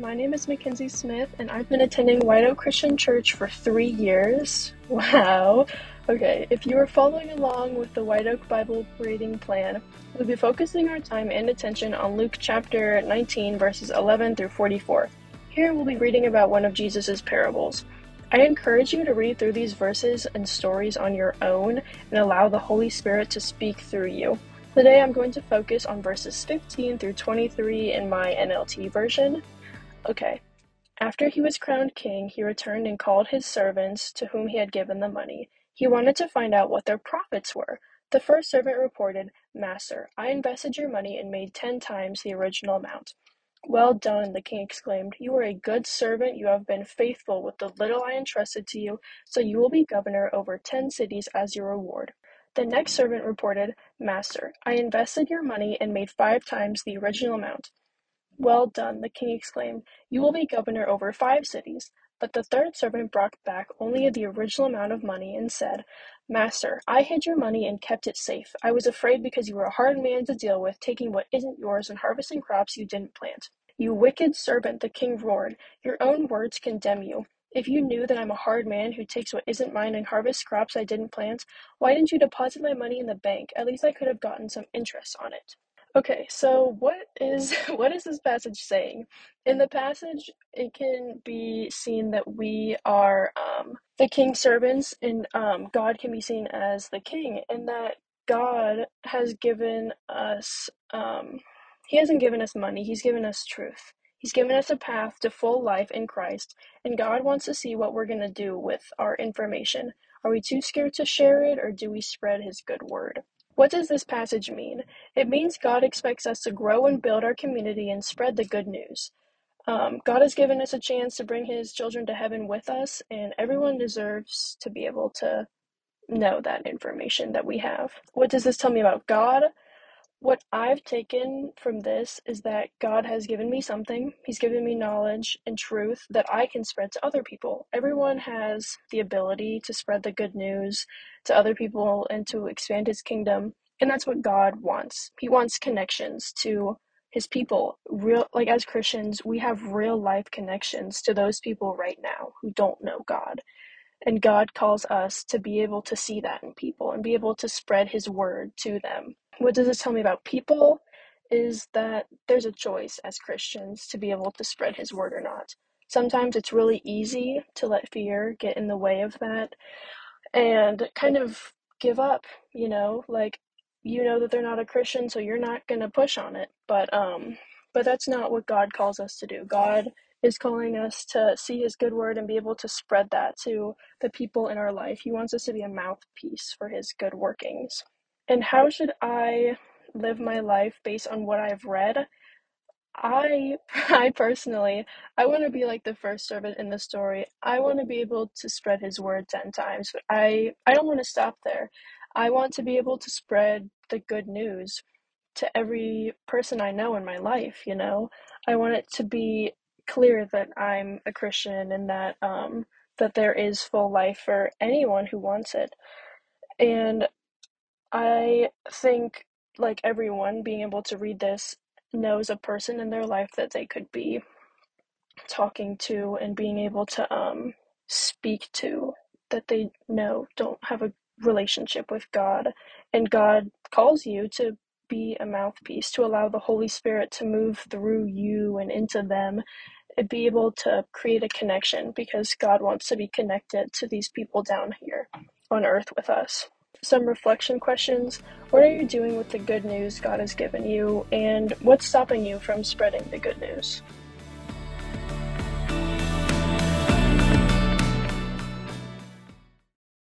My name is Mackenzie Smith, and I've been attending White Oak Christian Church for three years. Wow. Okay, if you are following along with the White Oak Bible reading plan, we'll be focusing our time and attention on Luke chapter 19, verses 11 through 44. Here we'll be reading about one of Jesus' parables. I encourage you to read through these verses and stories on your own and allow the Holy Spirit to speak through you. Today I'm going to focus on verses 15 through 23 in my NLT version. Okay. After he was crowned king, he returned and called his servants to whom he had given the money. He wanted to find out what their profits were. The first servant reported, Master, I invested your money and made ten times the original amount. Well done, the king exclaimed. You are a good servant. You have been faithful with the little I entrusted to you, so you will be governor over ten cities as your reward. The next servant reported, Master, I invested your money and made five times the original amount. Well done, the king exclaimed. You will be governor over five cities. But the third servant brought back only the original amount of money and said, Master, I hid your money and kept it safe. I was afraid because you were a hard man to deal with, taking what isn't yours and harvesting crops you didn't plant. You wicked servant, the king roared. Your own words condemn you. If you knew that I'm a hard man who takes what isn't mine and harvests crops I didn't plant, why didn't you deposit my money in the bank? At least I could have gotten some interest on it. Okay, so what is what is this passage saying? In the passage, it can be seen that we are um, the king's servants, and um, God can be seen as the king, and that God has given us. Um, he hasn't given us money; He's given us truth. He's given us a path to full life in Christ, and God wants to see what we're to do with our information. Are we too scared to share it, or do we spread His good word? What does this passage mean? It means God expects us to grow and build our community and spread the good news. Um, God has given us a chance to bring His children to heaven with us, and everyone deserves to be able to know that information that we have. What does this tell me about God? What I've taken from this is that God has given me something. He's given me knowledge and truth that I can spread to other people. Everyone has the ability to spread the good news to other people and to expand his kingdom. And that's what God wants. He wants connections to his people. Real like as Christians, we have real life connections to those people right now who don't know God. And God calls us to be able to see that in people and be able to spread his word to them what does this tell me about people? Is that there's a choice as Christians to be able to spread His word or not. Sometimes it's really easy to let fear get in the way of that and kind of give up, you know, like you know that they're not a Christian, so you're not going to push on it. But um but that's not what God calls us to do. God is calling us to see his good word and be able to spread that to the people in our life. He wants us to be a mouthpiece for his good workings. And how should I live my life based on what I've read? I I personally I want to be like the first servant in the story. I want to be able to spread his word 10 times, but I I don't want to stop there. I want to be able to spread the good news to every person I know in my life, you know. I want it to be clear that I'm a Christian and that um that there is full life for anyone who wants it. And I think, like everyone, being able to read this knows a person in their life that they could be talking to and being able to um, speak to that they know don't have a relationship with God. And God calls you to be a mouthpiece, to allow the Holy Spirit to move through you and into them and be able to create a connection because God wants to be connected to these people down here on earth with us some reflection questions. What are you doing with the good news God has given you, and what's stopping you from spreading the good news?